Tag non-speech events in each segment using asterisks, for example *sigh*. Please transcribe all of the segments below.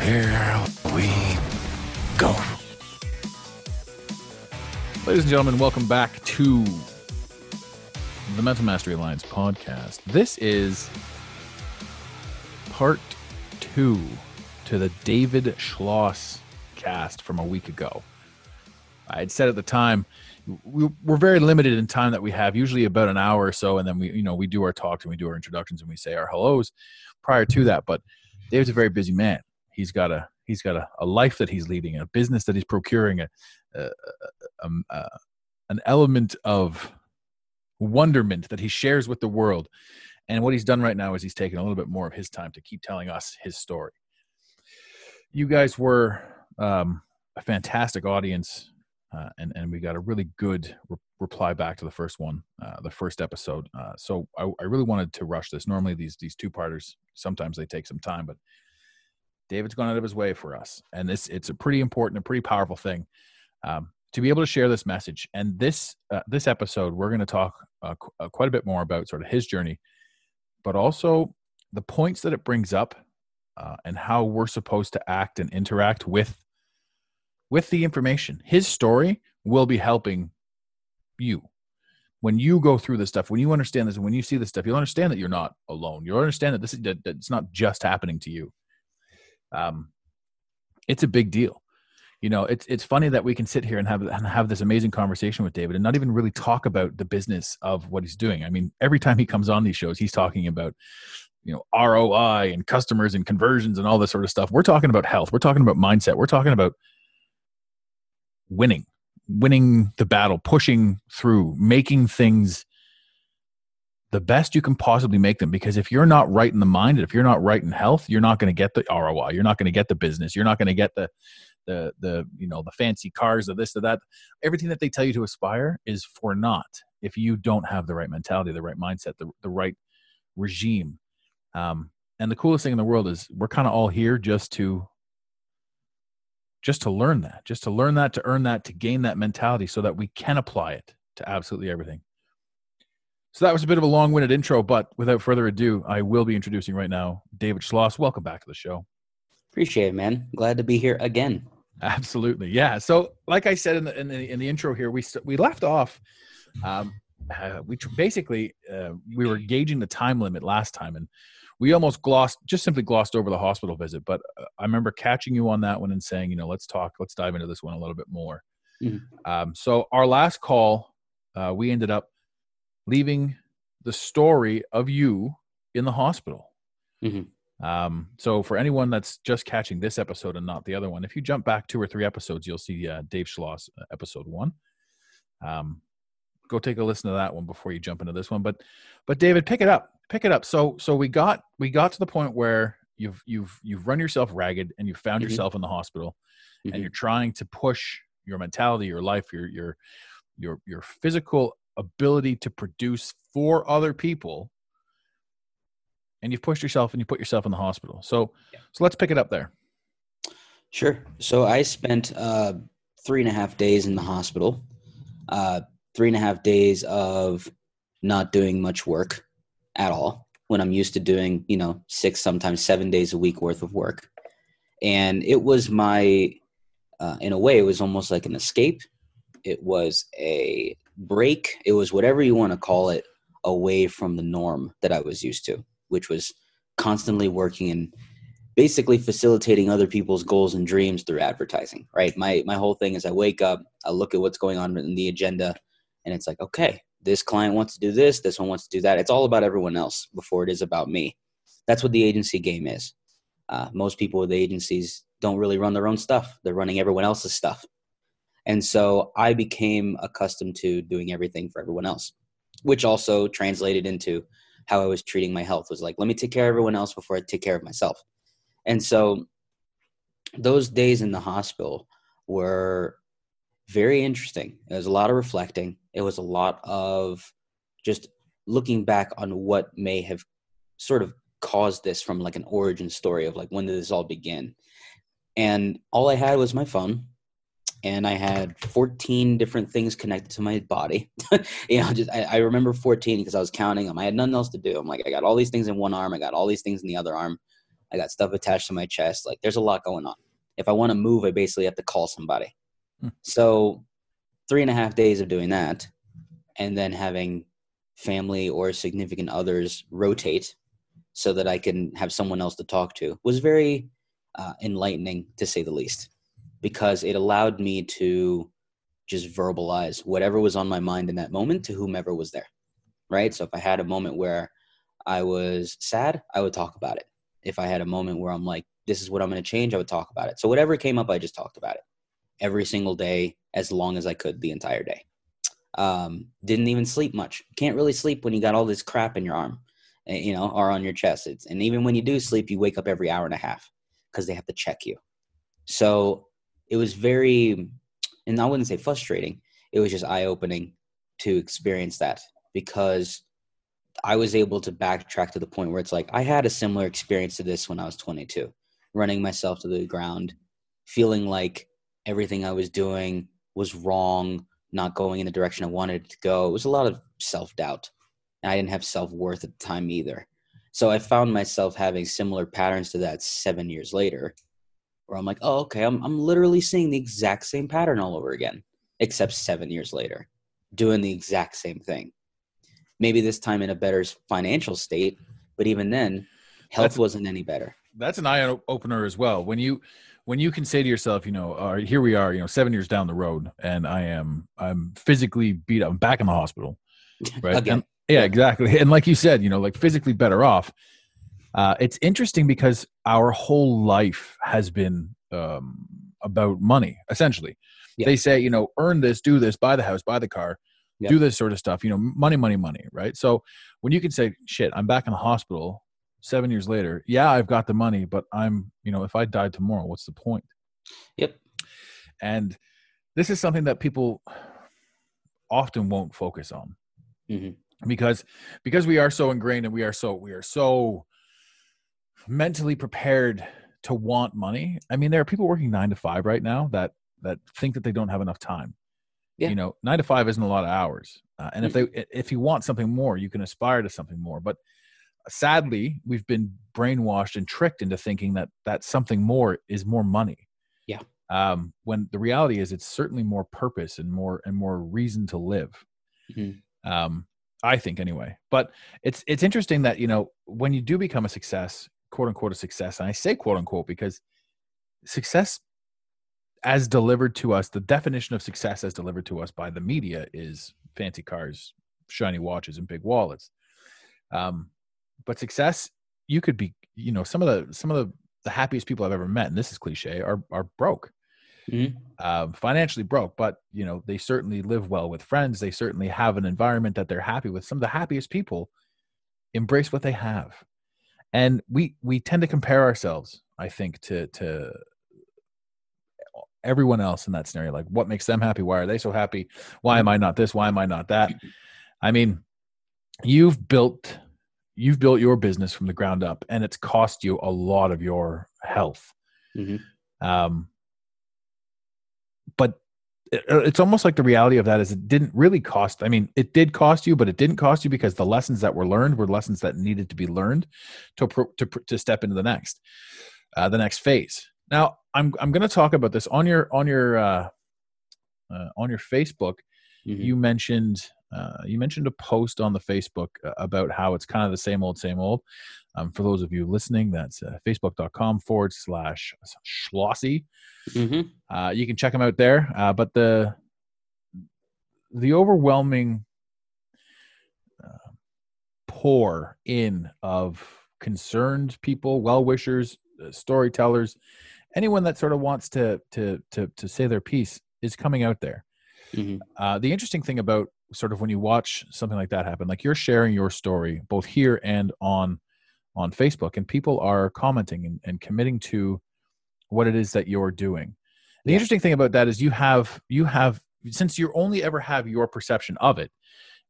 here we go. Ladies and gentlemen, welcome back to the Mental Mastery Alliance podcast. This is part two to the David Schloss cast from a week ago. I had said at the time we, we're very limited in time that we have, usually about an hour or so, and then we, you know, we do our talks and we do our introductions and we say our hellos prior to that. But David's a very busy man. He's got a he's got a, a life that he's leading, a business that he's procuring, a, a, a, a an element of wonderment that he shares with the world. And what he's done right now is he's taken a little bit more of his time to keep telling us his story. You guys were um, a fantastic audience, uh, and and we got a really good re- reply back to the first one, uh, the first episode. Uh, so I, I really wanted to rush this. Normally these these two parters sometimes they take some time, but David's gone out of his way for us, and this it's a pretty important and pretty powerful thing um, to be able to share this message. And this uh, this episode, we're going to talk uh, qu- uh, quite a bit more about sort of his journey, but also the points that it brings up uh, and how we're supposed to act and interact with with the information. His story will be helping you when you go through this stuff. When you understand this, and when you see this stuff, you'll understand that you're not alone. You'll understand that this is that it's not just happening to you um, it's a big deal. You know, it's it's funny that we can sit here and have and have this amazing conversation with David and not even really talk about the business of what he's doing. I mean, every time he comes on these shows, he's talking about you know ROI and customers and conversions and all this sort of stuff. We're talking about health. We're talking about mindset. We're talking about winning, winning the battle, pushing through, making things the best you can possibly make them because if you're not right in the mind if you're not right in health you're not going to get the roi you're not going to get the business you're not going to get the the the you know the fancy cars or this or that. Everything that they tell you to aspire is for naught if you don't have the right mentality the right mindset the, the right regime. Um, and the coolest thing in the world is we're kind of all here just to just to learn that just to learn that to earn that to gain that mentality so that we can apply it to absolutely everything so that was a bit of a long-winded intro, but without further ado, I will be introducing right now David Schloss. Welcome back to the show. Appreciate it, man. Glad to be here again. Absolutely, yeah. So, like I said in the in the, in the intro here, we st- we left off. Um, uh, we tr- basically uh, we were gauging the time limit last time, and we almost glossed, just simply glossed over the hospital visit. But uh, I remember catching you on that one and saying, you know, let's talk, let's dive into this one a little bit more. Mm-hmm. Um, so our last call, uh, we ended up leaving the story of you in the hospital. Mm-hmm. Um, so for anyone that's just catching this episode and not the other one, if you jump back two or three episodes, you'll see uh, Dave Schloss uh, episode one. Um, go take a listen to that one before you jump into this one. But but David, pick it up, pick it up. So so we got we got to the point where you've you've you've run yourself ragged and you found mm-hmm. yourself in the hospital, mm-hmm. and you're trying to push your mentality, your life, your your your your physical ability to produce for other people and you've pushed yourself and you put yourself in the hospital. So yeah. so let's pick it up there. Sure. So i spent uh, three and a half days in the hospital uh, three and a half days of not doing much work at all when i'm used to doing you know six sometimes seven days a week worth of work. And it was my uh, in a way it was almost like an escape it was a break. It was whatever you want to call it away from the norm that I was used to, which was constantly working and basically facilitating other people's goals and dreams through advertising, right? My my whole thing is I wake up, I look at what's going on in the agenda and it's like, okay, this client wants to do this, this one wants to do that. It's all about everyone else before it is about me. That's what the agency game is. Uh, most people with agencies don't really run their own stuff. They're running everyone else's stuff. And so I became accustomed to doing everything for everyone else, which also translated into how I was treating my health was like, let me take care of everyone else before I take care of myself. And so those days in the hospital were very interesting. It was a lot of reflecting. It was a lot of just looking back on what may have sort of caused this from like an origin story of like when did this all begin. And all I had was my phone and I had 14 different things connected to my body. *laughs* you know, just I, I remember 14 because I was counting them. I had nothing else to do. I'm like, I got all these things in one arm. I got all these things in the other arm. I got stuff attached to my chest. Like, there's a lot going on. If I want to move, I basically have to call somebody. Hmm. So, three and a half days of doing that, and then having family or significant others rotate so that I can have someone else to talk to was very uh, enlightening, to say the least because it allowed me to just verbalize whatever was on my mind in that moment to whomever was there. Right. So if I had a moment where I was sad, I would talk about it. If I had a moment where I'm like, this is what I'm going to change, I would talk about it. So whatever came up, I just talked about it every single day as long as I could the entire day. Um, didn't even sleep much. Can't really sleep when you got all this crap in your arm, eh, you know, or on your chest. It's, and even when you do sleep, you wake up every hour and a half because they have to check you. So it was very, and I wouldn't say frustrating. It was just eye opening to experience that because I was able to backtrack to the point where it's like I had a similar experience to this when I was 22, running myself to the ground, feeling like everything I was doing was wrong, not going in the direction I wanted it to go. It was a lot of self doubt. And I didn't have self worth at the time either. So I found myself having similar patterns to that seven years later, where I'm like, oh, okay, I'm, I'm literally seeing the exact same pattern all over again, except seven years later, doing the exact same thing. Maybe this time in a better financial state, but even then, health that's, wasn't any better. That's an eye opener as well. When you when you can say to yourself, you know, uh, here we are, you know, seven years down the road, and I am I'm physically beat up, I'm back in the hospital, *laughs* right? Again. And, yeah, exactly. *laughs* And like you said, you know, like physically better off uh, it's interesting because our whole life has been um, about money, essentially. Yeah. They say, you know, earn this, do this, buy the house, buy the car, yeah. do this sort of stuff. You know, money, money, money, right? So when you can say, shit, I'm back in the hospital seven years later. Yeah, I've got the money, but I'm, you know, if I died tomorrow, what's the point? Yep. And this is something that people often won't focus on mm-hmm. because because we are so ingrained and we are so we are so mentally prepared to want money. I mean, there are people working nine to five right now that that think that they don't have enough time. Yeah. You know, nine to five isn't a lot of hours, uh, and mm-hmm. if they if you want something more, you can aspire to something more. But sadly, we've been brainwashed and tricked into thinking that that something more is more money. Yeah. Um, when the reality is, it's certainly more purpose and more and more reason to live. Mm-hmm. Um, I think anyway. But it's it's interesting that you know when you do become a success, quote unquote a success. And I say quote unquote because success as delivered to us, the definition of success as delivered to us by the media is fancy cars, shiny watches, and big wallets. Um, but success, you could be, you know, some of the some of the, the happiest people I've ever met, and this is cliche, are are broke. Mm-hmm. Uh, financially broke, but you know they certainly live well with friends. They certainly have an environment that they're happy with. Some of the happiest people embrace what they have and we we tend to compare ourselves i think to to everyone else in that scenario. Like what makes them happy? Why are they so happy? Why am i not this? Why am i not that? I mean you've built you've built your business from the ground up and it's cost you a lot of your health. Mm-hmm. um, but it's almost like the reality of that is it didn't really cost i mean it did cost you but it didn't cost you because the lessons that were learned were lessons that needed to be learned to to, to step into the next uh, the next phase now i'm i'm going to talk about this on your on your uh, uh on your facebook mm-hmm. you mentioned uh, you mentioned a post on the Facebook uh, about how it's kind of the same old, same old. Um, for those of you listening, that's uh, facebook.com forward slash Schlossy. Mm-hmm. Uh, you can check them out there. Uh, but the the overwhelming uh, pour in of concerned people, well wishers, uh, storytellers, anyone that sort of wants to to to to say their piece is coming out there. Mm-hmm. Uh, the interesting thing about sort of when you watch something like that happen, like you're sharing your story both here and on on Facebook, and people are commenting and, and committing to what it is that you're doing. The Yeah. interesting thing about that is you have you have since you only ever have your perception of it,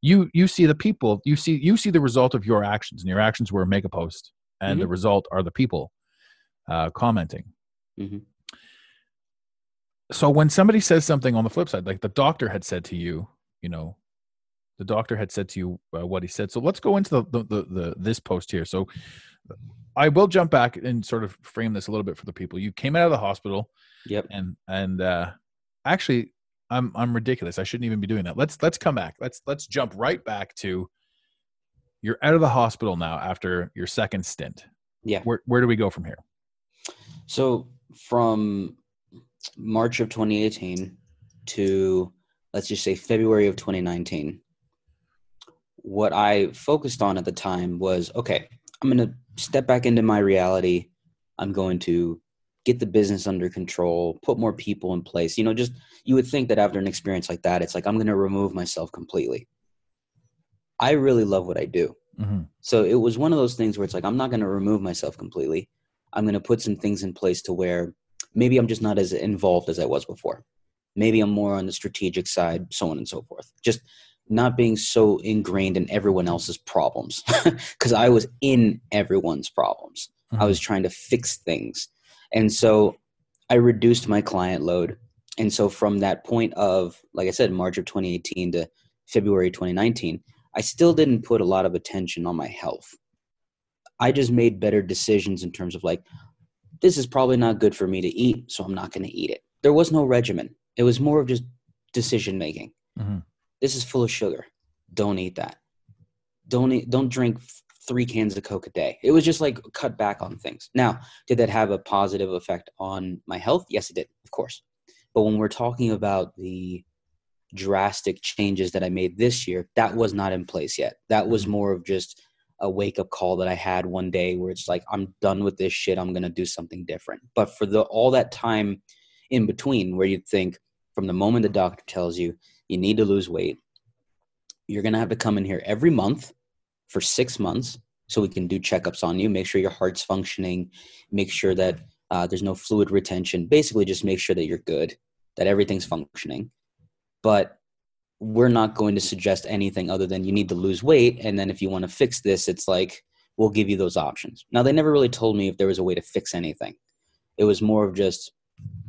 you you see the people, you see you see the result of your actions, and your actions were make a post, and the result are the people uh, commenting. Mhm. So when somebody says something on the flip side, like the doctor had said to you, you know, the doctor had said to you uh, what he said. So let's go into the, the the the this post here. So I will jump back and sort of frame this a little bit for the people. You came out of the hospital Yep. and and uh actually i'm i'm ridiculous i shouldn't even be doing that let's let's come back let's let's jump right back to you're out of the hospital now after your second stint Yeah. where where do we go from here So from March of 2018 to let's just say February of 2019, what I focused on at the time was okay, I'm going to step back into my reality. I'm going to get the business under control, put more people in place. You know, just you would think that after an experience like that, it's like I'm going to remove myself completely. I really love what I do. mm-hmm. So it was one of those things where it's like I'm not going to remove myself completely. I'm going to put some things in place to where maybe I'm just not as involved as I was before. Maybe I'm more on the strategic side, so on and so forth. Just not being so ingrained in everyone else's problems *laughs* because I was in everyone's problems. I was trying to fix things. And so I reduced my client load. And so from that point of, like I said, March of 2018 to February 2019, I still didn't put a lot of attention on my health. I just made better decisions in terms of like, this is probably not good for me to eat, so I'm not going to eat it. There was no regimen. It was more of just decision making. Mhm. This is full of sugar. Don't eat that. Don't eat, don't drink three cans of Coke a day. It was just like cut back on things. Now, did that have a positive effect on my health? Yes, it did, of course. But when we're talking about the drastic changes that I made this year, that was not in place yet. That was more of just a wake up call that I had one day where it's like I'm done with this shit. I'm going to do something different. But for the all that time in between where you'd think from the moment the doctor tells you you need to lose weight, you're going to have to come in here every month for 6 months so we can do checkups on you, make sure your heart's functioning, make sure that uh, there's no fluid retention. Basically, just make sure that you're good, that everything's functioning. But we're not going to suggest anything other than you need to lose weight. And then if you want to fix this, it's like, we'll give you those options. Now, they never really told me if there was a way to fix anything. It was more of just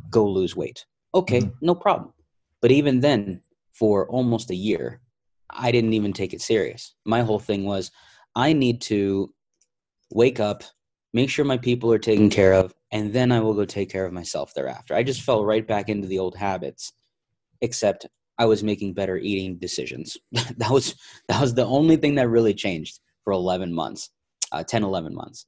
go lose weight. Okay, no problem. But even then, for almost a year, I didn't even take it serious. My whole thing was I need to wake up, make sure my people are taken care of, and then I will go take care of myself thereafter. I just fell right back into the old habits, except I was making better eating decisions. *laughs* that was that was the only thing that really changed for 11 months, uh, 10, 11 months.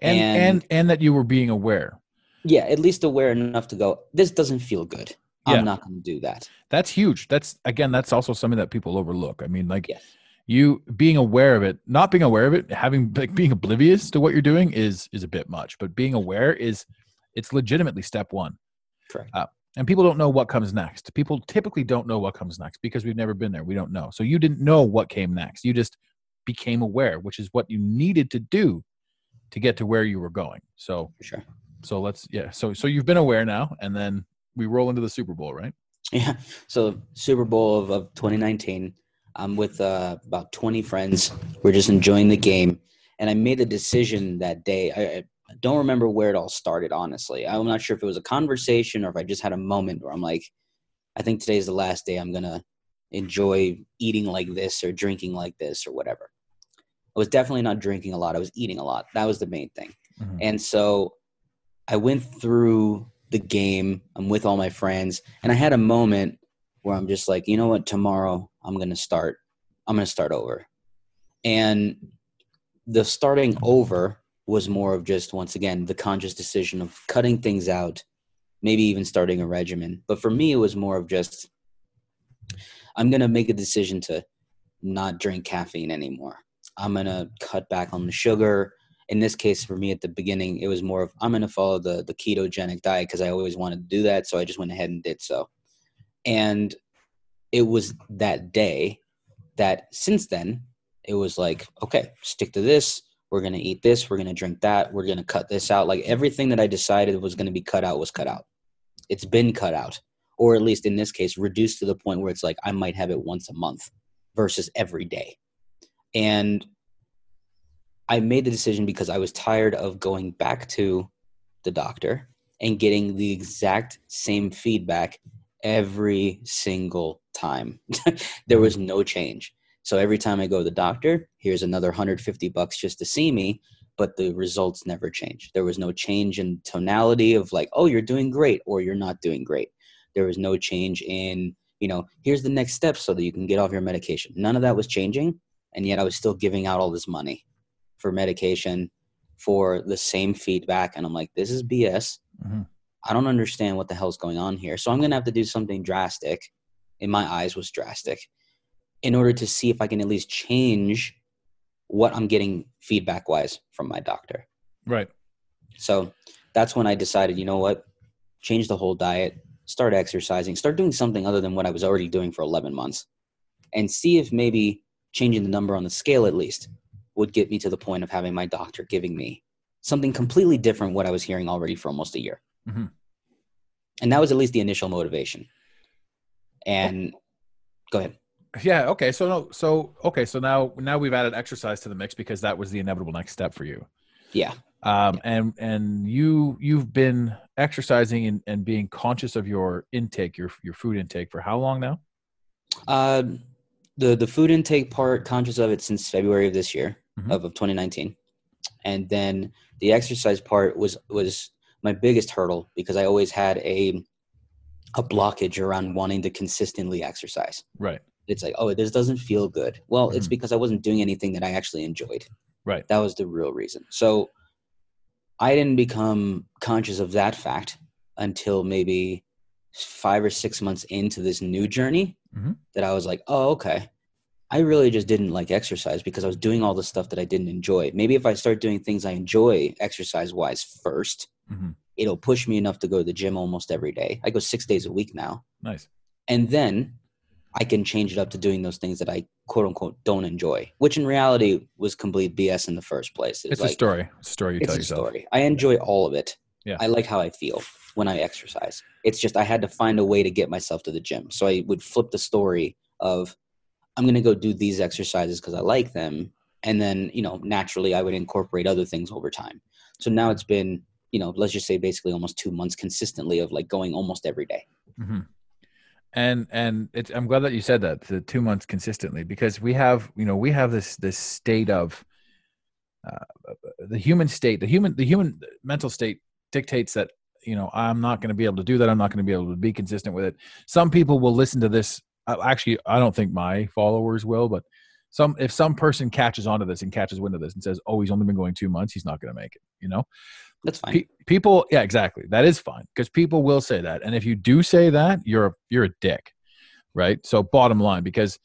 and, and And- and that you were being aware Yeah, at least aware enough to go, this doesn't feel good. Yeah. I'm not going to do that. that's huge that's again that's also something that people overlook i mean like Yes. you being aware of it not being aware of it having like being oblivious to what you're doing is is a bit much but being aware is it's legitimately step one Correct. Uh, and people don't know what comes next people typically don't know what comes next because we've never been there we don't know so you didn't know what came next you just became aware which is what you needed to do to get to where you were going so For sure. so let's yeah so so you've been aware now and then we roll into the super bowl right Yeah. So Super Bowl of, of 2019, I'm with uh, about 20 friends. We're just enjoying the game, and I made a decision that day. I, I don't remember where it all started. Honestly, I'm not sure if it was a conversation or if I just had a moment where I'm like, I think today's the last day I'm gonna enjoy eating like this or drinking like this or whatever. I was definitely not drinking a lot. I was eating a lot. That was the main thing. Mhm. And so I went through the game. I'm with all my friends, and I had a moment where I'm just like, you know what? Tomorrow I'm gonna start. I'm gonna start over. And the starting over was more of just once again the conscious decision of cutting things out, maybe even starting a regimen. But for me, it was more of just I'm gonna make a decision to not drink caffeine anymore. I'm gonna cut back on the sugar in this case for me at the beginning it was more of i'm going to follow the the ketogenic diet because i always wanted to do that so i just went ahead and did so and it was that day that since then it was like okay stick to this we're going to eat this, we're going to drink that, we're going to cut this out. Like everything that I decided was going to be cut out was cut out. It's been cut out, or at least in this case, reduced to the point where it's like I might have it once a month versus every day. And I made the decision because I was tired of going back to the doctor and getting the exact same feedback every single time. *laughs* there was mm-hmm. no change. So every time I go to the doctor, here's another 150 bucks just to see me, but the results never change. There was no change in tonality of like, oh, you're doing great or you're not doing great. There was no change in, you know, here's the next step so that you can get off your medication. None of that was changing, and yet I was still giving out all this money for medication for the same feedback and I'm like, this is BS. Mm-hmm. I don't understand what the hell's going on here. So I'm going to have to do something drastic. In my eyes was drastic in order to see if I can at least change what I'm getting feedback wise from my doctor. Right. So that's when I decided, you know what? Change the whole diet, start exercising, start doing something other than what I was already doing for 11 months, and see if maybe changing the number on the scale at least would get me to the point of having my doctor giving me something completely different what I was hearing already for almost a year. Mhm. And that was at least the initial motivation. And go ahead. Yeah. Okay. So no. So okay. So now now we've added exercise to the mix because that was the inevitable next step for you. Yeah. Um, and and you you've been exercising and, and being conscious of your intake, your your food intake for how long now? Uh, the the food intake part, conscious of it since February of this year Mhm. of, of 2019, and then the exercise part was was my biggest hurdle because I always had a a blockage around wanting to consistently exercise. Right. It's like, oh, this doesn't feel good. Well, it's Mhm. because I wasn't doing anything that I actually enjoyed. Right. That was the real reason. So I didn't become conscious of that fact until maybe five or six months into this new journey Mhm. that I was like, oh, okay. I really just didn't like exercise because I was doing all the stuff that I didn't enjoy. Maybe if I start doing things I enjoy exercise wise first, Mhm. it'll push me enough to go to the gym almost every day. I go six days a week now. Nice. And then I can change it up to doing those things that I quote unquote don't enjoy, which in reality was complete BS in the first place. It's, like, a story. It's a story you it's tell a yourself. story. I enjoy all of it. Yeah. I like how I feel when I exercise. It's just I had to find a way to get myself to the gym. So I would flip the story of I'm going to go do these exercises because I like them, and then you know naturally I would incorporate other things over time. So now it's been you know let's just say basically almost two months consistently of like going almost every day. hmm And and it's I'm glad that you said that the two months consistently because we have you know we have this this state of uh, the human state the human the human mental state dictates that you know I'm not going to be able to do that I'm not going to be able to be consistent with it. Some people will listen to this. Actually, I don't think my followers will, but some if some person catches onto this and catches wind of this and says, "Oh, he's only been going two months. He's not going to make it," you know. That's fine. Pe- people yeah exactly that is fine because people will say that and if you do say that you're a, you're a dick right so bottom line because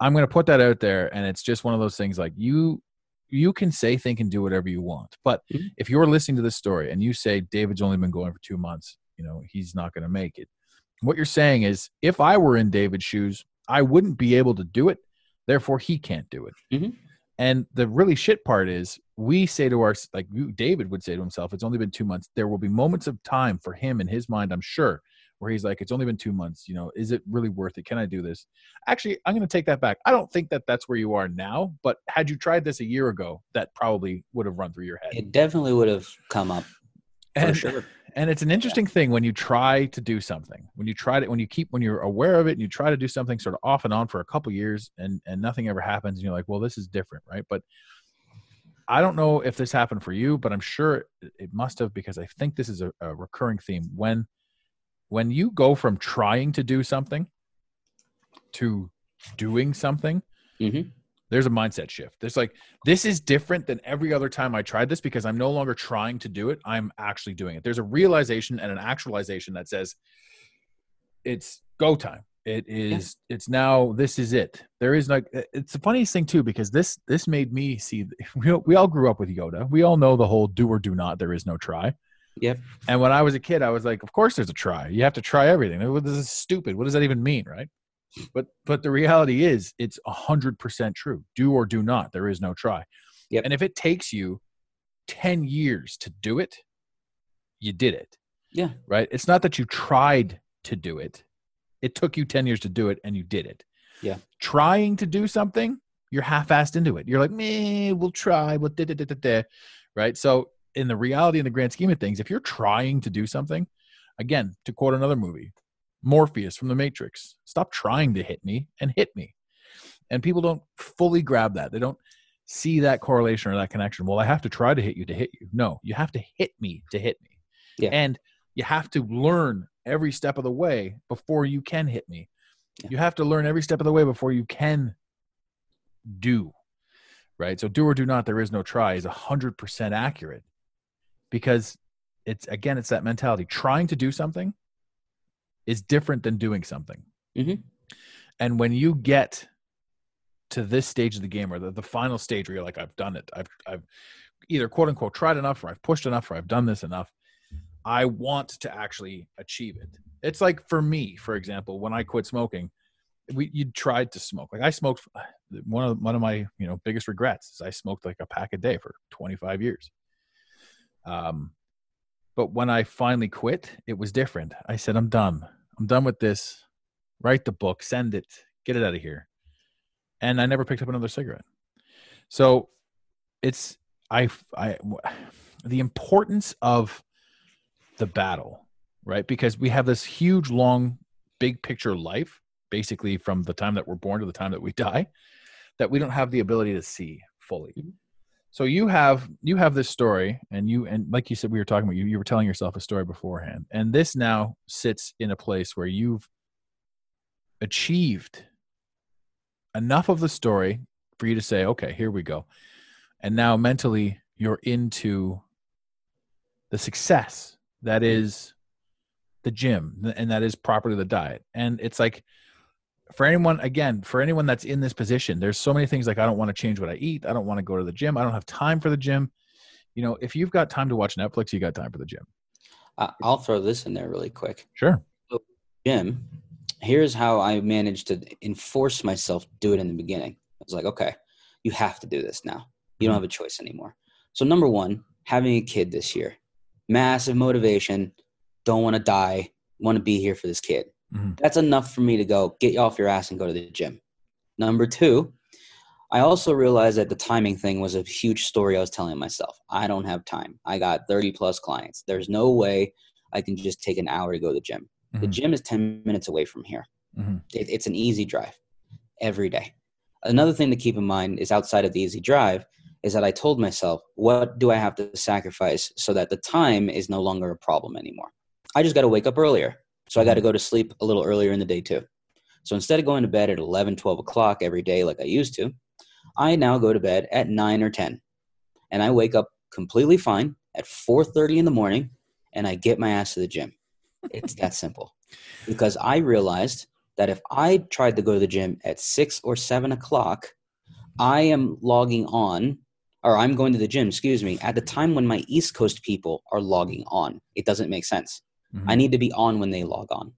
i'm going to put that out there and it's just one of those things like you you can say think and do whatever you want but Mhm. if you're listening to this story and you say david's only been going for two months you know he's not going to make it what you're saying is if i were in david's shoes i wouldn't be able to do it therefore he can't do it Mhm. and the really shit part is we say to our like David would say to himself, it's only been two months. There will be moments of time for him in his mind, I'm sure, where he's like, it's only been two months. You know, is it really worth it? Can I do this? Actually, I'm going to take that back. I don't think that that's where you are now. But had you tried this a year ago, that probably would have run through your head. It definitely would have come up for and, sure. And it's an interesting thing when you try to do something when you try to when you keep when you're aware of it and you try to do something sort of off and on for a couple years and and nothing ever happens and you're like well this is different right? But i don't know if this happened for you but i'm sure it- it must have because i think this is a, a recurring theme. When when you go from trying to do something to doing something Mhm. There's a mindset shift. There's like this is different than every other time I tried this because I'm no longer trying to do it. I'm actually doing it. There's a realization and an actualization that says it's go time. It is it's now this is it. There is like it's the funniest thing too because this this made me see *laughs* we, all- we all grew up with Yoda. We all know the whole do or do not there is no try. Yep. And when I was a kid I was like of course there's a try. You have to try everything. This is stupid. What does that even mean, right? But but the reality is it's a hundred percent true. Do or do not. There is no try. Yep. And if it takes you 10 years to do it, you did it. Yeah. Right? It's not that you tried to do it. It took you 10 years to do it and you did it. Yeah. Trying to do something, you're half-assed into it. You're like, "Meh, we'll try, we'll da da da da da." Right? So, in the reality in the grand scheme of things, if you're trying to do something, again, to quote another movie, Morpheus from the Matrix, stop trying to hit me and hit me. And people don't fully grab that. They don't see that correlation or that connection. Well, I have to try to hit you to hit you. No, you have to hit me to hit me. Yeah. And you have to learn every step of the way before you can hit me. Yeah. You have to learn every step of the way before you can do. Right? So do or do not there is no try is 100% accurate. Because it's again it's that mentality. Trying to do something is different than doing something. Mhm. And when you get to this stage of the game or the, the final stage where you're like, I've done it. I've I've either quote unquote tried enough or I've pushed enough or I've done this enough. I want to actually achieve it. It's like for me, for example, when I quit smoking, we you tried to smoke. Like I smoked *sighs* one of one of my you know biggest regrets is I smoked like a pack a day for 25 years. Um, but when I finally quit, it was different. I said, I'm done. I'm done with this. Write the book, send it, get it out of here. And I never picked up another cigarette. So it's I I the importance of the battle, right? Because we have this huge long big picture life basically from the time that we're born to the time that we die that we don't have the ability to see fully. So you have you have this story and you and like you said we were talking about you you were telling yourself a story beforehand. And this now sits in a place where you've achieved enough of the story for you to say okay here we go. And now mentally you're into the success that is the gym and that is properly the diet. And it's like for anyone again for anyone that's in this position there's so many things like i don't want to change what i eat i don't want to go to the gym i don't have time for the gym you know if you've got time to watch netflix you got time for the gym I'll throw this in there really quick. sure Jim, here's how I managed to enforce myself to do it in the beginning. I was like, okay, you have to do this now. You don't mm-hmm. have a choice anymore. So, number one, having a kid this year, massive motivation. Don't want to die. Want to be here for this kid. Mhm. That's enough for me to go get you off your ass and go to the gym. Number two, I also realized that the timing thing was a huge story I was telling myself. I don't have time. I got 30 plus clients. There's no way I can just take an hour to go to the gym. The Mhm. gym is 10 minutes away from here. Mhm. It, it's an easy drive every day. Another thing to keep in mind is outside of the easy drive is that I told myself, what do I have to sacrifice so that the time is no longer a problem anymore? I just got to wake up earlier. So I got to mm-hmm. go to sleep a little earlier in the day too. So instead of going to bed at 11, 12 o'clock every day like I used to, I now go to bed at 9 or 10. And I wake up completely fine at 4.30 in the morning and I get my ass to the gym. It's that *laughs* simple. Because I realized that if I tried to go to the gym at 6 or 7 o'clock, I am logging on, or I'm going to the gym, excuse me, at the time when my East Coast people are logging on. It doesn't make sense. Mhm. I need to be on when they log on.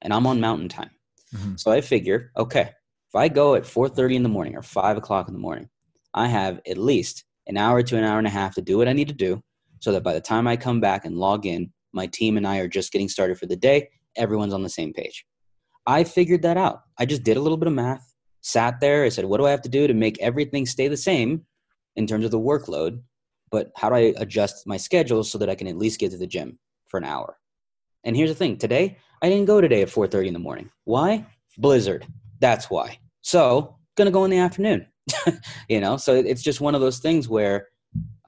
And I'm on mountain time. Mhm. So I figure, okay, if I go at 4.30 in the morning or 5 o'clock in the morning, I have at least an hour to an hour and a half to do what I need to do so that by the time I come back and log in, my team and I are just getting started for the day. Everyone's on the same page. I figured that out. I just did a little bit of math, sat there. I said, what do I have to do to make everything stay the same in terms of the workload? But how do I adjust my schedule so that I can at least get to the gym for an hour? And here's the thing today, I didn't go today at 4.30 in the morning. Why? Blizzard. That's why. So, gonna go in the afternoon. *laughs* you know, so it's just one of those things where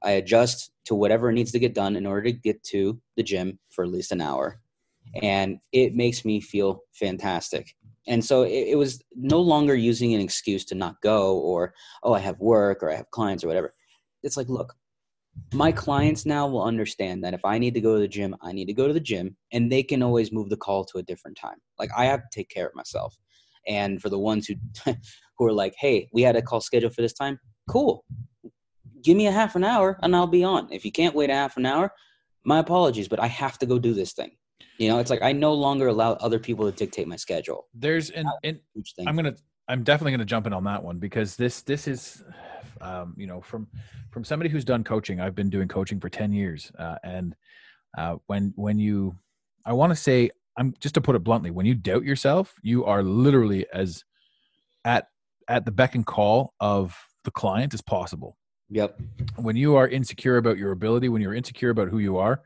I adjust to whatever needs to get done in order to get to the gym for at least an hour. And it makes me feel fantastic. And so it, it was no longer using an excuse to not go or, oh, I have work or I have clients or whatever. It's like, look, my clients now will understand that if I need to go to the gym, I need to go to the gym and they can always move the call to a different time. Like I have to take care of myself. And for the ones who *laughs* who are like, "Hey, we had a call scheduled for this time." Cool. Give me a half an hour and I'll be on. If you can't wait a half an hour, my apologies, but I have to go do this thing. You know, it's like I no longer allow other people to dictate my schedule. there's an, an Huge thing. I'm gonna I'm definitely gonna jump in on that one because this this is um, you know, from from somebody who's done coaching, I've been doing coaching for ten years, uh, and uh, when when you, I want to say, I'm just to put it bluntly, when you doubt yourself, you are literally as at at the beck and call of the client as possible. Yep. When you are insecure about your ability, when you're insecure about who you are,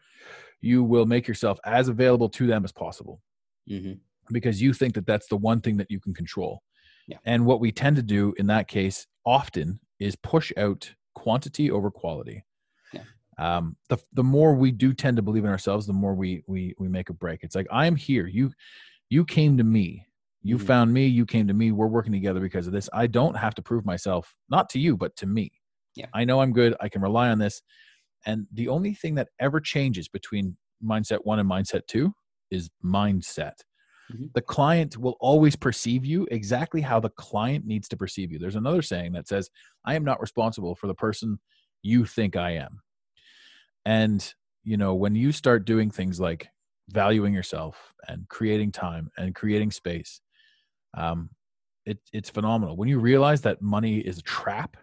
you will make yourself as available to them as possible hmm because you think that that's the one thing that you can control. Yeah. And what we tend to do in that case often is push out quantity over quality. Yeah. Um, the the more we do tend to believe in ourselves, the more we we we make a break. It's like I'm here. You you came to me. You Mhm. found me. You came to me. We're working together because of this. I don't have to prove myself, not to you, but to me. Yeah. I know I'm good. I can rely on this. And the only thing that ever changes between mindset one and mindset two is mindset. Mhm. The client will always perceive you exactly how the client needs to perceive you. There's another saying that says, I am not responsible for the person you think I am. And, you know, when you start doing things like valuing yourself and creating time and creating space, um, it, it's phenomenal. When you realize that money is a trap,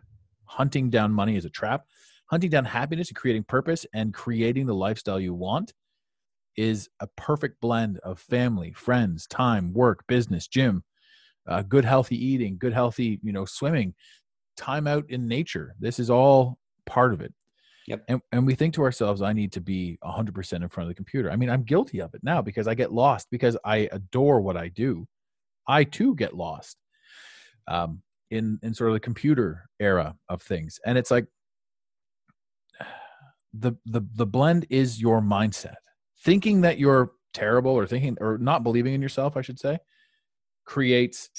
hunting down money is a trap, hunting down happiness and creating purpose and creating the lifestyle you want is a perfect blend of family, friends, time, work, business, gym, uh, good healthy eating, good healthy, you know, swimming, time out in nature. This is all part of it. Yep. And, and we think to ourselves, I need to be 100% in front of the computer. I mean, I'm guilty of it now because I get lost because I adore what I do. I too get lost um, in in sort of the computer era of things, and it's like *sighs* the the the blend is your mindset. Thinking that you're terrible or thinking or not believing in yourself, I should say, creates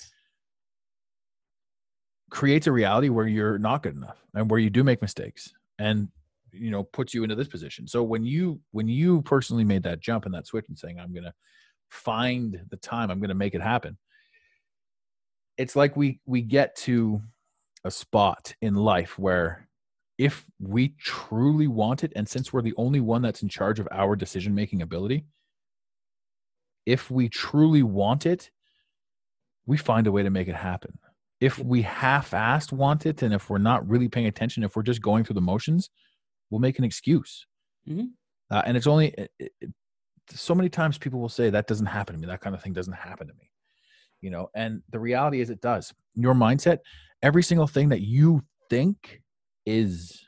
creates a reality where you're not good enough and where you do make mistakes and you know puts you into this position. So when you when you personally made that jump and that switch and saying i'm gonna find the time. I'm gonna make it happen it's like we we get to a spot in life where if we truly want it and since we're the only one that's in charge of our decision making ability if we truly want it we find a way to make it happen. If we half-assed want it and if we're not really paying attention if we're just going through the motions we'll make an excuse. Mhm. uh, and it's only it, it- so many times people will say that doesn't happen to me. That kind of thing doesn't happen to me. You know and the reality is it does. Your mindset every single thing that you think is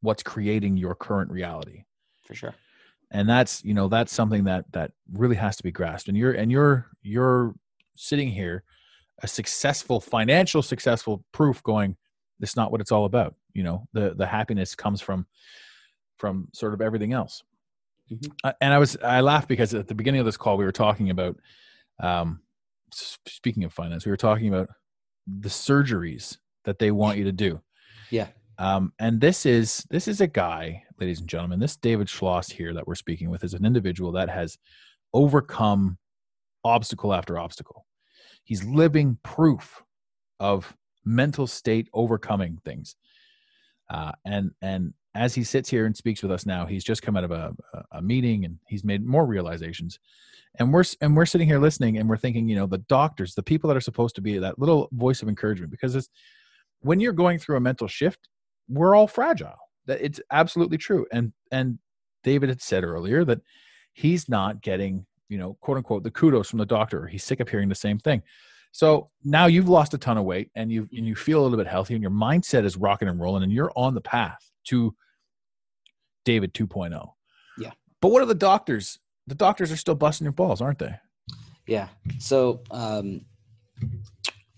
what's creating your current reality For sure. and that's you know that's something that that really has to be grasped and you're and you're you're sitting here a successful financial successful proof going it's not what it's all about you know the the happiness comes from from sort of everything else Mhm. Uh, and i was i laughed because at the beginning of this call we were talking about um speaking of finance we were talking about the surgeries that they want you to do Yeah. Um, and this is this is a guy, ladies and gentlemen. This David Schloss here that we're speaking with is an individual that has overcome obstacle after obstacle. He's living proof of mental state overcoming things. Uh, and and as he sits here and speaks with us now, he's just come out of a, a, meeting and he's made more realizations. And we're and we're sitting here listening and we're thinking, you know, the doctors, the people that are supposed to be that little voice of encouragement, because it's when you're going through a mental shift, we're all fragile. That it's absolutely true. And and David had said earlier that he's not getting, you know, quote unquote, the kudos from the doctor. He's sick of hearing the same thing. So now you've lost a ton of weight and you and you feel a little bit healthy and your mindset is rocking and rolling and you're on the path to David 2.0. Yeah. But what are the doctors? The doctors are still busting your balls, aren't they? Yeah. So um,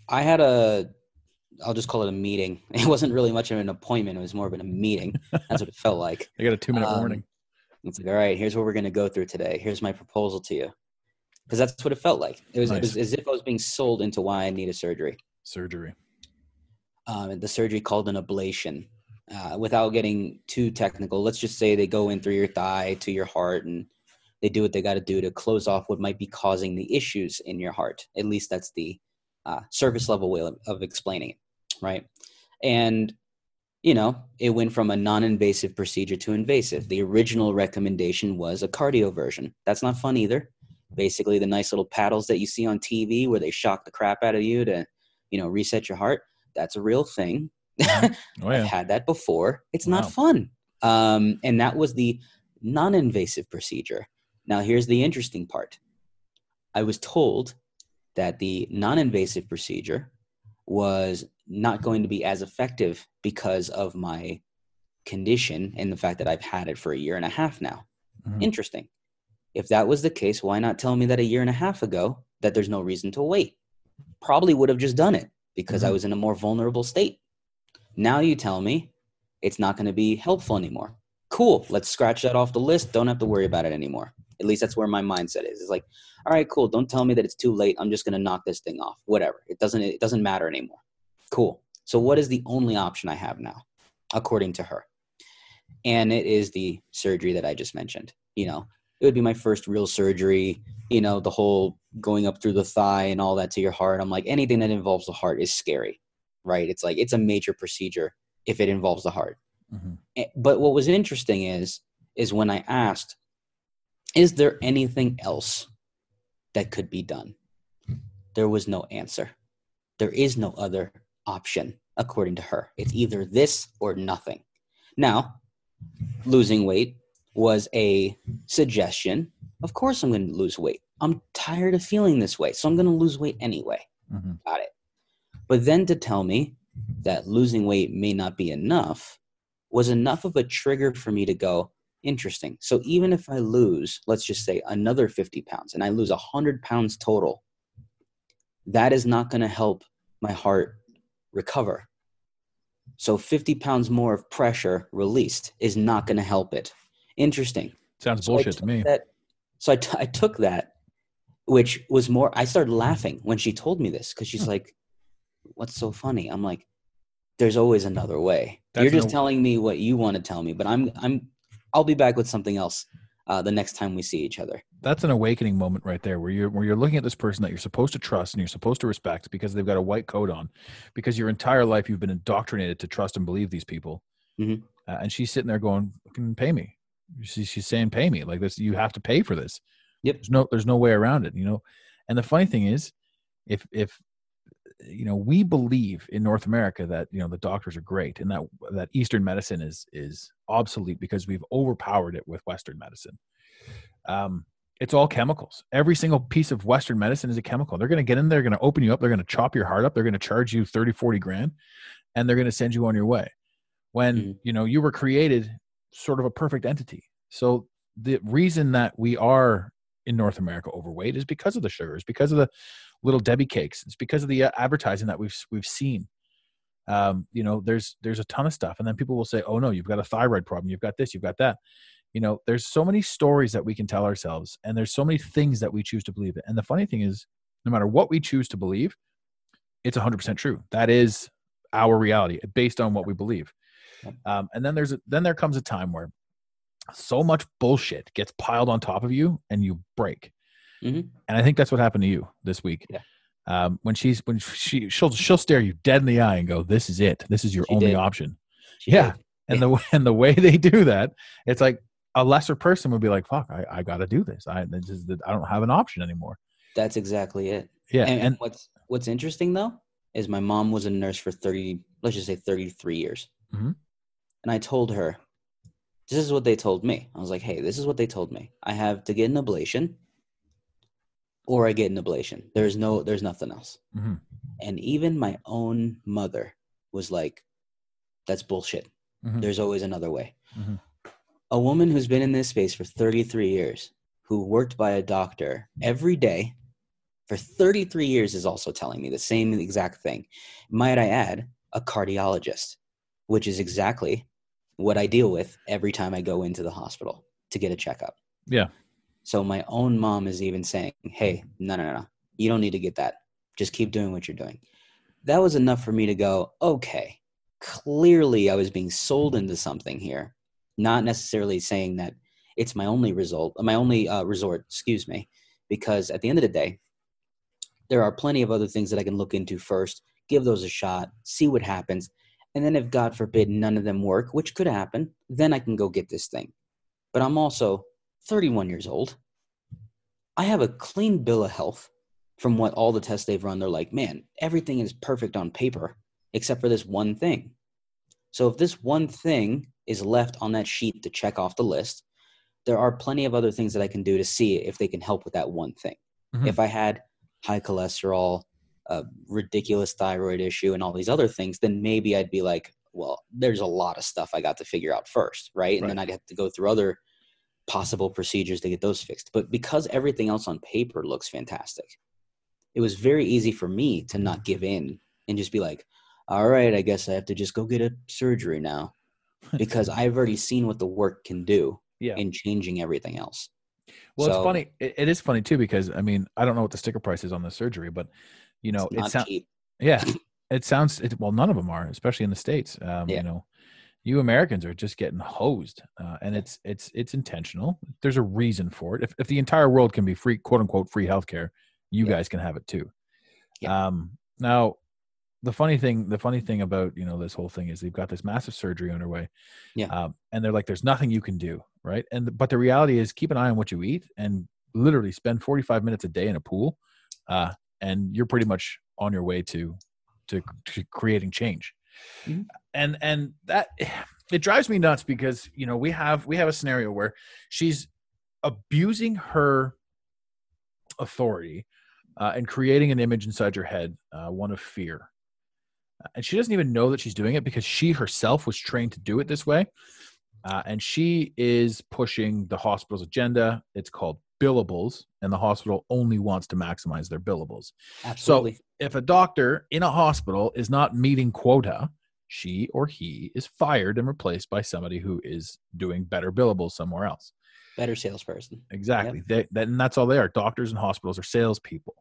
I had a, I'll just call it a meeting. *laughs* It wasn't really much of an appointment. It was more of a meeting. That's what it felt like. *laughs* They got a two minute Um, warning. It's like, all right, here's what we're going to go through today. Here's my proposal to you. Because that's what it felt like. It was, it was as if I was being sold into why I need a surgery. Surgery. Um, the surgery called an ablation. Uh, without getting too technical, let's just say they go in through your thigh to your heart and they do what they got to do to close off what might be causing the issues in your heart. At least that's the uh, surface level way of, of explaining it, right? And you know, it went from a non-invasive procedure to invasive. The original recommendation was a cardioversion. That's not fun either. Basically, the nice little paddles that you see on TV where they shock the crap out of you to, you know, reset your heart. That's a real thing. *laughs* Oh I've had that before. It's not fun. Um, and that was the non invasive procedure. Now, here's the interesting part I was told that the non invasive procedure was not going to be as effective because of my condition and the fact that I've had it for a year and a half now. Mhm. Interesting. If that was the case, why not tell me that a year and a half ago that there's no reason to wait? Probably would have just done it because I Mhm. was in a more vulnerable state. Now you tell me it's not going to be helpful anymore. Cool. Let's scratch that off the list. Don't have to worry about it anymore. At least that's where my mindset is. It's like, all right, cool. Don't tell me that it's too late. I'm just going to knock this thing off. Whatever. It doesn't it doesn't matter anymore. Cool. So what is the only option I have now according to her? And it is the surgery that I just mentioned. You know, it would be my first real surgery, you know, the whole going up through the thigh and all that to your heart. I'm like anything that involves the heart is scary. Right? It's like it's a major procedure if it involves the heart. Mhm. Eh, but what was interesting is is when i asked is there anything else that could be done there was no answer there is no other option according to her. It's either this or nothing. Now losing weight was a suggestion. Of course i'm going to lose weight. I'm tired of feeling this way so i'm going to lose weight anyway. Mhm. got it. But then to tell me that losing weight may not be enough was enough of a trigger for me to go, interesting. So even if I lose, let's just say another 50 pounds and I lose 100 pounds total, that is not going to help my heart recover. So 50 pounds more of pressure released is not going to help it. Interesting. Sounds So bullshit to me. That, so I, t- I took that, which was more, I started laughing when she told me this because she's Hmm. like, what's so funny? I'm like, there's always another way. That's You're just no- telling me what you want to tell me, but I'm, I'm, I'll be back with something else uh, the next time we see each other. That's an awakening moment right there, where you're where you're looking at this person that you're supposed to trust and you're supposed to respect because they've got a white coat on, because your entire life you've been indoctrinated to trust and believe these people, Mhm. uh, and she's sitting there going, "Fucking pay me." She, she's saying, "Pay me." Like this, you have to pay for this. Yep. There's no there's no way around it, you know. And the funny thing is, if if you know we believe in North America that you know the doctors are great and that that Eastern medicine is is obsolete because we've overpowered it with Western medicine. Um, it's all chemicals. Every single piece of Western medicine is a chemical. They're going to get in there, they're going to open you up, they're going to chop your heart up, they're going to charge you 30, 40 grand, and they're going to send you on your way. When, Mhm. you know, you were created sort of a perfect entity. So the reason that we are in North America overweight is because of the sugars, because of the little Debbie cakes. It's because of the uh, advertising that we've we've seen. Um, you know, there's there's a ton of stuff, and then people will say, "Oh no, you've got a thyroid problem, you've got this, you've got that." You know, there's so many stories that we can tell ourselves, and there's so many things that we choose to believe. And the funny thing is, no matter what we choose to believe, it's 100% true. That is our reality based on what we believe. Um, and then there's a, then there comes a time where so much bullshit gets piled on top of you, and you break. Mhm. And I think that's what happened to you this week. Yeah. Um, when she's when she she'll she'll stare you dead in the eye and go, "This is it. This is your She only did. option." She Yeah. did. And the *laughs* and the way they do that, it's like a lesser person would be like, "Fuck, I, I got to do this. I this is the, I don't have an option anymore." That's exactly it. Yeah, and, and, what's what's interesting though is my mom was a nurse for 30 let's just say 33 years Mhm. and i told her this is what they told me i was like hey this is what they told me i have to get an ablation or i get an ablation there's no there's nothing else Mhm. and even my own mother was like that's bullshit Mhm. there's always another way Mhm. A woman who's been in this space for 33 years who worked by a doctor every day for 33 years is also telling me the same exact thing. Might I add, a cardiologist, which is exactly what I deal with every time I go into the hospital to get a checkup. Yeah. So my own mom is even saying, hey, no, no, no, no. You don't need to get that. Just keep doing what you're doing. That was enough for me to go, okay, clearly I was being sold into something here, not necessarily saying that it's my only result, my only uh, resort, excuse me, because at the end of the day, there are plenty of other things that I can look into first, give those a shot, see what happens. And then if God forbid none of them work, which could happen, then I can go get this thing. But I'm also 31 years old. I have a clean bill of health from what all the tests they've run. They're like, man, everything is perfect on paper except for this one thing. So if this one thing is left on that sheet to check off the list, there are plenty of other things that I can do to see if they can help with that one thing. Mhm. If I had high cholesterol, a ridiculous thyroid issue, and all these other things, then maybe I'd be like, well, there's a lot of stuff I got to figure out first, right? And then I'd have to go through other possible procedures to get those fixed. But because everything else on paper looks fantastic, it was very easy for me to not give in and just be like, all right, I guess I have to just go get a surgery now *laughs* because I've already seen what the work can do Yeah. in changing everything else. Well, it's funny. It, it is funny too because I mean I don't know what the sticker price is on the surgery, but you know It's it sounds yeah *laughs* it sounds it, well none of them are especially in the states. Um, Yeah. You know, you Americans are just getting hosed, uh, and it's it's it's intentional. There's a reason for it. If if the entire world can be free, quote unquote, free healthcare, you Yeah. guys can have it too. Yeah. Um, now, the funny thing the funny thing about you know this whole thing is they've got this massive surgery underway Yeah. um, and they're like there's nothing you can do right and but the reality is keep an eye on what you eat and literally spend 45 minutes a day in a pool uh, and you're pretty much on your way to to, to creating change Mhm. and and that *sighs* it drives me nuts because you know we have we have a scenario where she's abusing her authority uh, and creating an image inside your head, uh, one of fear. And she doesn't even know that she's doing it because she herself was trained to do it this way. Uh, and she is pushing the hospital's agenda. It's called billables, and the hospital only wants to maximize their billables. Absolutely. So If a doctor in a hospital is not meeting quota, she or he is fired and replaced by somebody who is doing better billables somewhere else. Better salesperson. Exactly. They, that, and that's all they are. Doctors and hospitals are salespeople.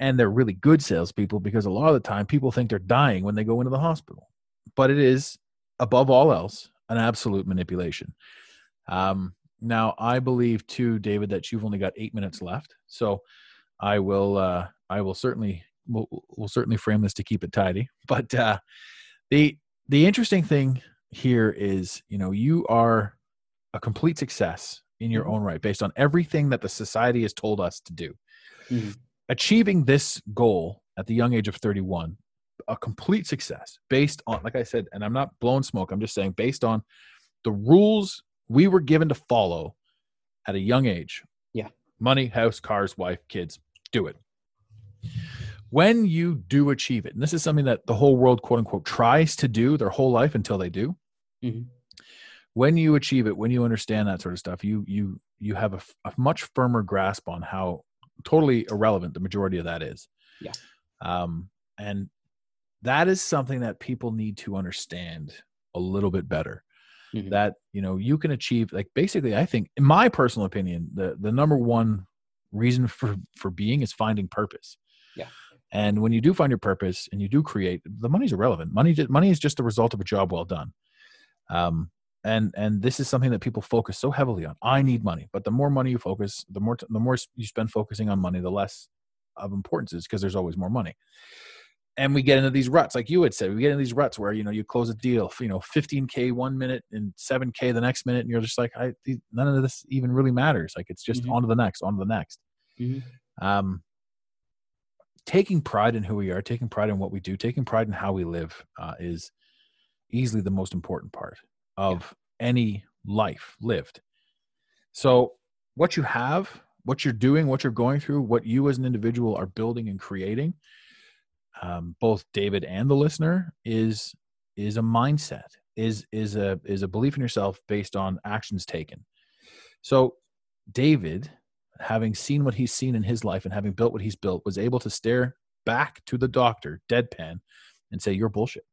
And they're really good salespeople because a lot of the time people think they're dying when they go into the hospital. But it is, above all else, an absolute manipulation. Um, now, I believe too, David, that you've only got eight minutes left. So I will, uh, I will certainly, we'll, we'll certainly frame this to keep it tidy. *laughs* But uh, the the interesting thing here is, you know, you are a complete success in your Mhm. own right based on everything that the society has told us to do. Mhm. Achieving this goal at the young age of 31, a complete success based on, like I said, and I'm not blowing smoke, I'm just saying based on the rules we were given to follow at a young age. Yeah. Money, house, cars, wife, kids, do it. When you do achieve it, and this is something that the whole world, quote unquote, tries to do their whole life until they do Mhm. when you achieve it when you understand that sort of stuff you you you have a much firmer grasp on how totally irrelevant the majority of that is Yeah. um and that is something that people need to understand a little bit better Mhm. that you know you can achieve like basically i think in my personal opinion the the number one reason for for being is finding purpose Yeah. and when you do find your purpose and you do create the money's irrelevant money money is just the result of a job well done um and and this is something that people focus so heavily on i need money but the more money you focus the more t- the more you spend focusing on money the less of importance is because there's always more money and we get into these ruts like you had said we get into these ruts where you know you close a deal you know 15k one minute and 7k the next minute and you're just like I, none of this even really matters like it's just Mhm. on to the next on to the next Mhm. um taking pride in who we are taking pride in what we do taking pride in how we live uh, is easily the most important part of any life lived. So what you have what you're doing what you're going through what you as an individual are building and creating um, both david and the listener is is a mindset is is a is a belief in yourself based on actions taken. So david having seen what he's seen in his life and having built what he's built was able to stare back to the doctor deadpan and say you're bullshit.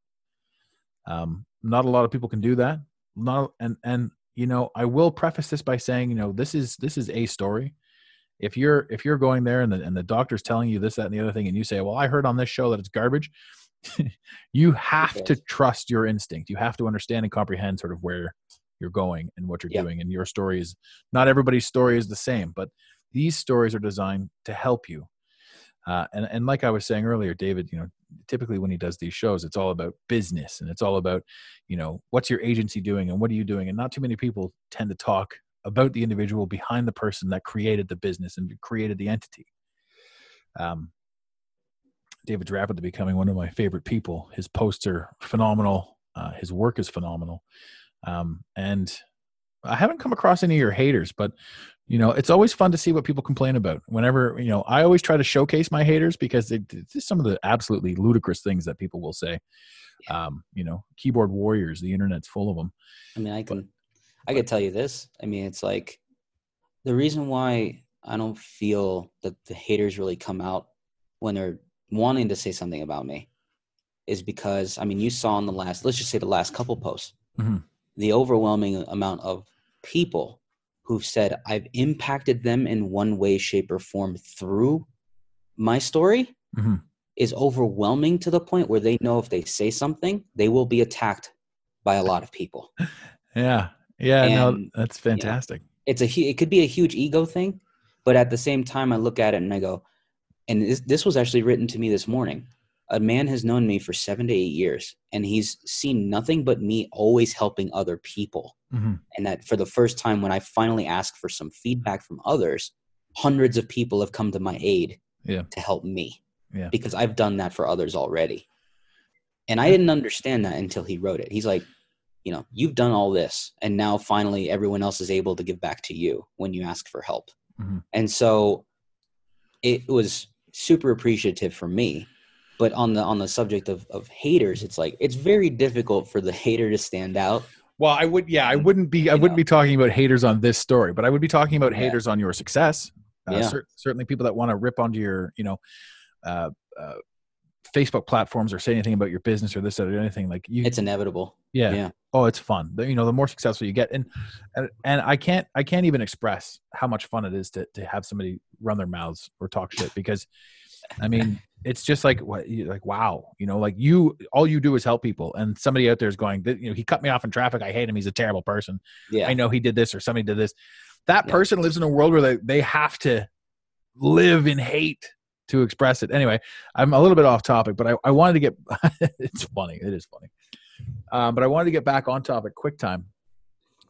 Um, not a lot of people can do that not and and you know i will preface this by saying you know this is this is a story. If you're if you're going there and the, and the doctor's telling you this that and the other thing and you say well i heard on this show that it's garbage *laughs* you have to trust your instinct. You have to understand and comprehend sort of where you're going and what you're Yeah. doing and your story is not everybody's story is the same but these stories are designed to help you. Uh, and, and like i was saying earlier david you know typically when he does these shows it's all about business and it's all about you know what's your agency doing and what are you doing? And not too many people tend to talk about the individual behind the person that created the business and created the entity. Um, david's rapidly becoming one of my favorite people. His posts are phenomenal. Uh, his work is phenomenal, um, and I haven't come across any of your haters, but you know it's always fun to see what people complain about. Whenever you know, I always try to showcase my haters because they, it's some of the absolutely ludicrous things that people will say. Um, you know, keyboard warriors, the internet's full of them. I mean, I can, I could tell you this. I mean, it's like the reason why I don't feel that the haters really come out when they're wanting to say something about me is because I mean you saw in the last let's just say the last couple posts Mhm. the overwhelming amount of people who've said I've impacted them in one way shape or form through my story Mhm. is overwhelming to the point where they know if they say something they will be attacked by a lot of people *laughs* Yeah, yeah, no, that's fantastic. it's a it could be a huge ego thing but at the same time i look at it and i go and this, this was actually written to me this morning a man has known me for seven to eight years and he's seen nothing but me always helping other people Mhm. and that for the first time when i finally ask for some feedback from others hundreds of people have come to my aid Yeah. to help me Yeah. because i've done that for others already and i didn't understand that until he wrote it he's like you know you've done all this and now finally everyone else is able to give back to you when you ask for help Mhm. and so it was super appreciative for me but on the on the subject of of haters it's like it's very difficult for the hater to stand out Well, I would, yeah, I wouldn't be, I wouldn't know. be talking about haters on this story, but I would be talking about Yeah. haters on your success. Uh, Yeah. cer- certainly, people that want to rip onto your, you know, uh, uh, Facebook platforms or say anything about your business or this or anything like you. it's inevitable yeah. yeah. Oh, it's fun. The- You know, the more successful you get, and and and I can't, I can't even express how much fun it is to to have somebody run their mouths or talk shit because, I mean, it's just like what, you- like wow, you know, like you, all you do is help people, and somebody out there is going, you know, he cut me off in traffic. I hate him. He's a terrible person. yeah I know he did this or somebody did this. That Yeah. person lives in a world where they, they have to live in hate to express it. Anyway, I'm a little bit off topic, but I, I wanted to get *laughs* it's funny. It is funny. Um, but I wanted to get back on topic quick time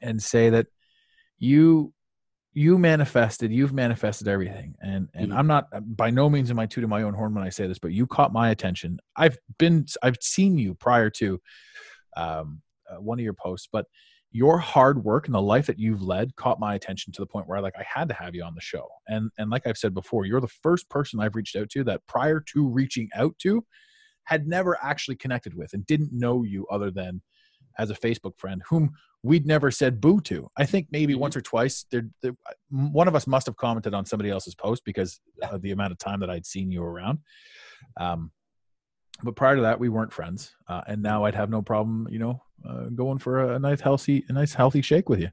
and say that you you manifested, you've manifested everything. And and Mhm. I'm not by no means am I tooting my own horn when I say this, but you caught my attention. I've been I've seen you prior to um, uh, one of your posts, but your hard work and the life that you've led caught my attention to the point where like I had to have you on the show. And and like I've said before, you're the first person I've reached out to that prior to reaching out to had never actually connected with and didn't know you other than as a Facebook friend whom we'd never said boo to. I think maybe Mhm. once or twice there, one of us must have commented on somebody else's post because of the amount of time that I'd seen you around. Um, but prior to that, we weren't friends, uh, and now I'd have no problem, you know, uh, going for a nice healthy, a nice healthy shake with you.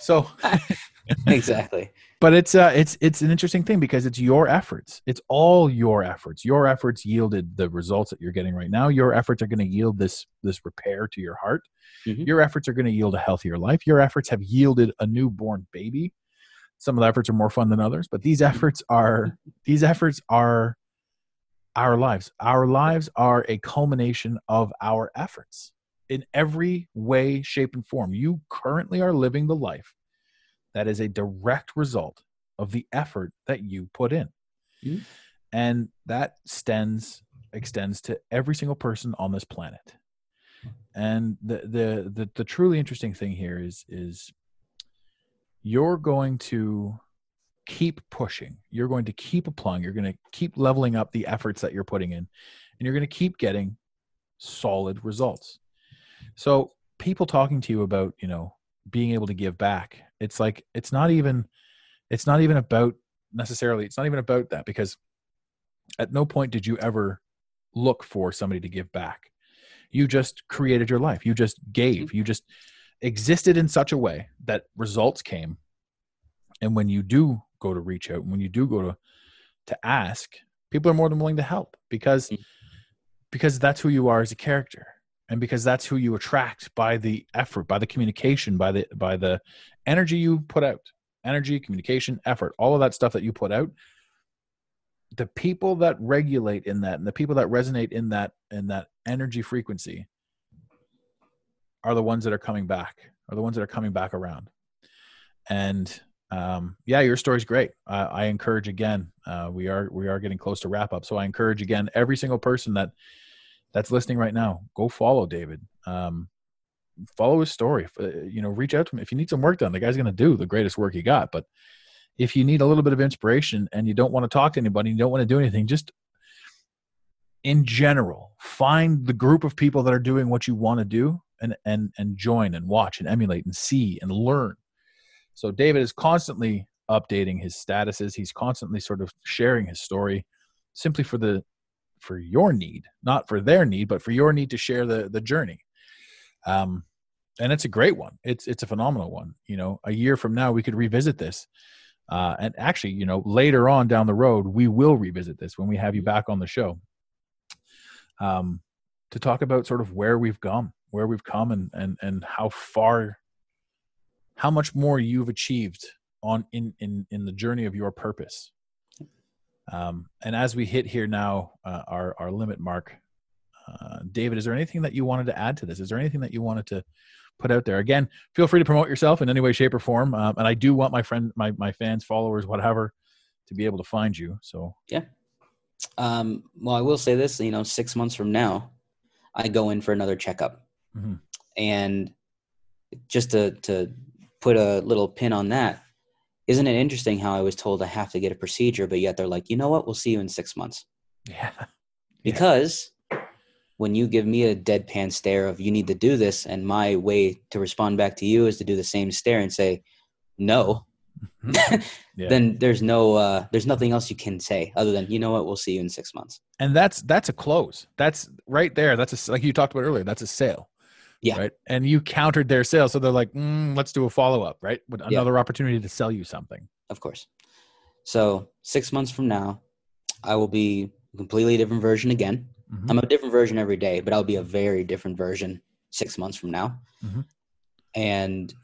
So, *laughs* *laughs* exactly but it's uh, it's it's an interesting thing because it's your efforts. It's all your efforts. Your efforts yielded the results that you're getting right now. Your efforts are going to yield this this repair to your heart. Mhm. Your efforts are going to yield a healthier life. Your efforts have yielded a newborn baby. Some of the efforts are more fun than others, but these efforts are *laughs* these efforts are our lives. Our lives are a culmination of our efforts in every way, shape, and form. You currently are living the life that is a direct result of the effort that you put in. Mhm. And that extends extends to every single person on this planet. And the, the the the truly interesting thing here is is you're going to keep pushing. You're going to keep applying. You're going to keep leveling up the efforts that you're putting in. And you're going to keep getting solid results. So people talking to you about, you know, being able to give back, it's like it's not even it's not even about necessarily it's not even about that because at no point did you ever look for somebody to give back. You just created your life. You just gave. You just existed in such a way that results came. And when you do go to reach out, and when you do go to to ask, people are more than willing to help because Mm. because that's who you are as a character and because that's who you attract by the effort by the communication by the by the energy you put out energy communication effort all of that stuff that you put out. The people that regulate in that and the people that resonate in that in that energy frequency are the ones that are coming back are the ones that are coming back around. And um, yeah your story's great. Uh, i encourage again uh, we are we are getting close to wrap up. So i encourage again every single person that that's listening right now, go follow David. Um, follow his story. Uh, you know, reach out to him if you need some work done. The guy's going to do the greatest work he got. But if you need a little bit of inspiration and you don't want to talk to anybody, you don't want to do anything, just in general, find the group of people that are doing what you want to do and and and join and watch and emulate and see and learn. So David is constantly updating his statuses. He's constantly sort of sharing his story simply for the for your need, not for their need, but for your need to share the the journey. Um, and it's a great one. It's it's a phenomenal one. You know, a year from now we could revisit this. Uh, and actually, you know, later on down the road, we will revisit this when we have you back on the show. Um, to talk about sort of where we've gone, where we've come, and and and how far, how much more you've achieved on in in in the journey of your purpose. Um, and as we hit here now, uh, our our limit mark, uh, David, is there anything that you wanted to add to this? Is there anything that you wanted to put out there? Again, feel free to promote yourself in any way, shape, or form. Um, and I do want my friend, my my fans, followers, whatever, to be able to find you. So yeah. Um, well, I will say this. You know, six months from now, I go in for another checkup, mm-hmm. and just to to put a little pin on that, isn't it interesting how I was told I have to get a procedure, but yet they're like, you know what, we'll see you in six months. *laughs* Yeah. Because when you give me a deadpan stare of you need to do this, and my way to respond back to you is to do the same stare and say, no, mm-hmm. *laughs* yeah. then there's no uh, there's nothing else you can say other than you know what we'll see you in six months. And that's that's a close. That's right there. That's a like you talked about earlier. That's a sale. Yeah. Right. And you countered their sales. So they're like, mm, let's do a follow up, right? With another yeah. opportunity to sell you something. Of course. So six months from now, I will be a completely different version again. Mm-hmm. I'm a different version every day, but I'll be a very different version six months from now. Mm-hmm. And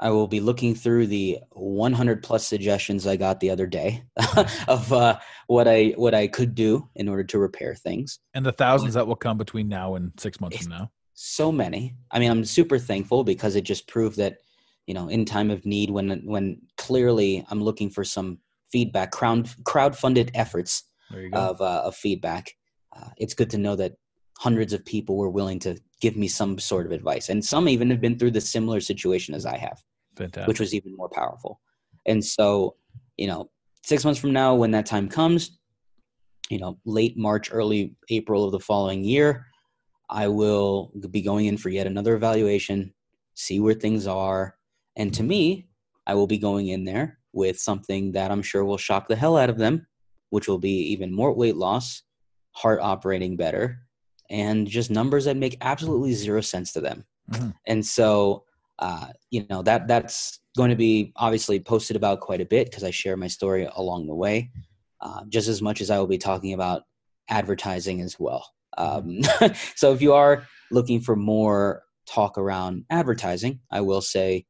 I will be looking through the 100 plus suggestions I got the other day *laughs* of uh, what I what I could do in order to repair things, and the thousands that will come between now and six months from now so many. I mean, I'm super thankful because it just proved that, you know, in time of need, when when clearly I'm looking for some feedback, crowd crowd funded efforts of uh, of feedback, uh, it's good to know that hundreds of people were willing to give me some sort of advice, and some even have been through the similar situation as I have, Fantastic. which was even more powerful. And so, you know, six months from now, when that time comes, you know, late March, early April of the following year, I will be going in for yet another evaluation, see where things are. And to me, I will be going in there with something that I'm sure will shock the hell out of them, which will be even more weight loss, heart operating better, and just numbers that make absolutely zero sense to them. Mm-hmm. And so, uh, you know, that that's going to be obviously posted about quite a bit because I share my story along the way, uh, just as much as I will be talking about advertising as well. Um, *laughs* so if you are looking for more talk around advertising, I will say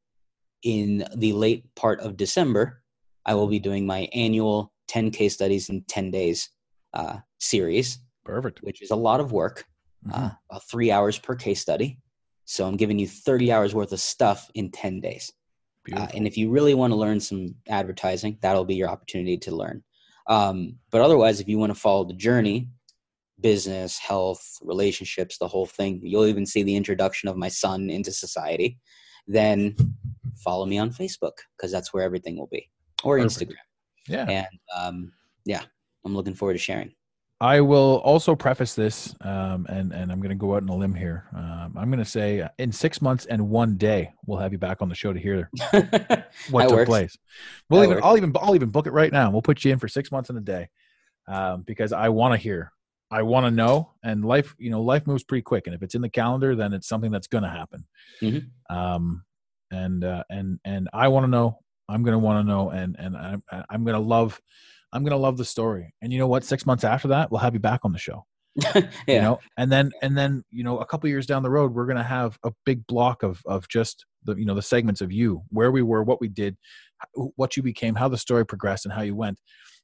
in the late part of December, I will be doing my annual 10 case studies in 10 days uh, series. Perfect. Which is a lot of work, mm-hmm. uh, about three hours per case study. So I'm giving you 30 hours worth of stuff in 10 days. Uh, and if you really want to learn some advertising, that'll be your opportunity to learn. Um, but otherwise, if you want to follow the journey business, health, relationships, the whole thing. You'll even see the introduction of my son into society. Then follow me on Facebook because that's where everything will be, or Perfect. Instagram. Yeah. And um, yeah, I'm looking forward to sharing. I will also preface this, um, and and I'm going to go out on a limb here. Um, I'm going to say uh, in six months and one day, we'll have you back on the show to hear *laughs* what took works. place. We'll that even works. I'll even I'll even book it right now. We'll put you in for six months and a day, um, because I want to hear I want to know. And life, you know, life moves pretty quick. And if it's in the calendar, then it's something that's going to happen. Mm-hmm. Um, and uh, and and I want to know. I'm going to want to know. And and I'm I'm going to love. I'm going to love the story. And you know what? Six months after that, we'll have you back on the show. *laughs* yeah. You know, and then and then you know, a couple years down the road, we're going to have a big block of of just the you know the segments of you, where we were, what we did, what you became, how the story progressed, and how you went.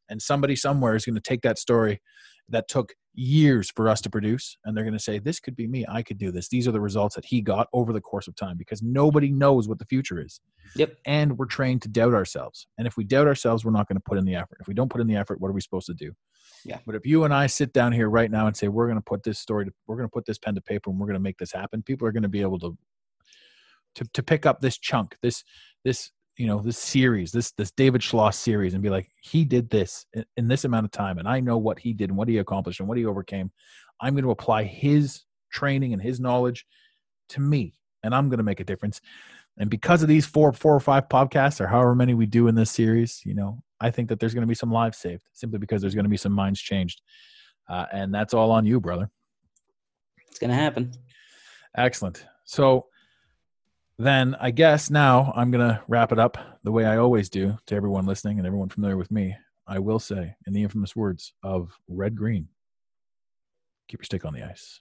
And somebody somewhere is going to take that story that took years for us to produce and they're going to say this could be me. I could do this. These are the results that he got over the course of time because nobody knows what the future is. Yep. and we're trained to doubt ourselves. And if we doubt ourselves we're not going to put in the effort. If we don't put in the effort what are we supposed to do? Yeah. but if you and i sit down here right now and say we're going to put this story to, we're going to put this pen to paper and we're going to make this happen people are going to be able to to to pick up this chunk this this you know this series this this david schloss series and be like he did this in, in this amount of time and i know what he did and what he accomplished and what he overcame i'm going to apply his training and his knowledge to me and i'm going to make a difference and because of these four four or five podcasts or however many we do in this series you know i think that there's going to be some lives saved simply because there's going to be some minds changed uh, and that's all on you brother It's gonna happen. Excellent. So then I guess now I'm going to wrap it up the way I always do to everyone listening and everyone familiar with me. I will say, in the infamous words of Red Green, keep your stick on the ice.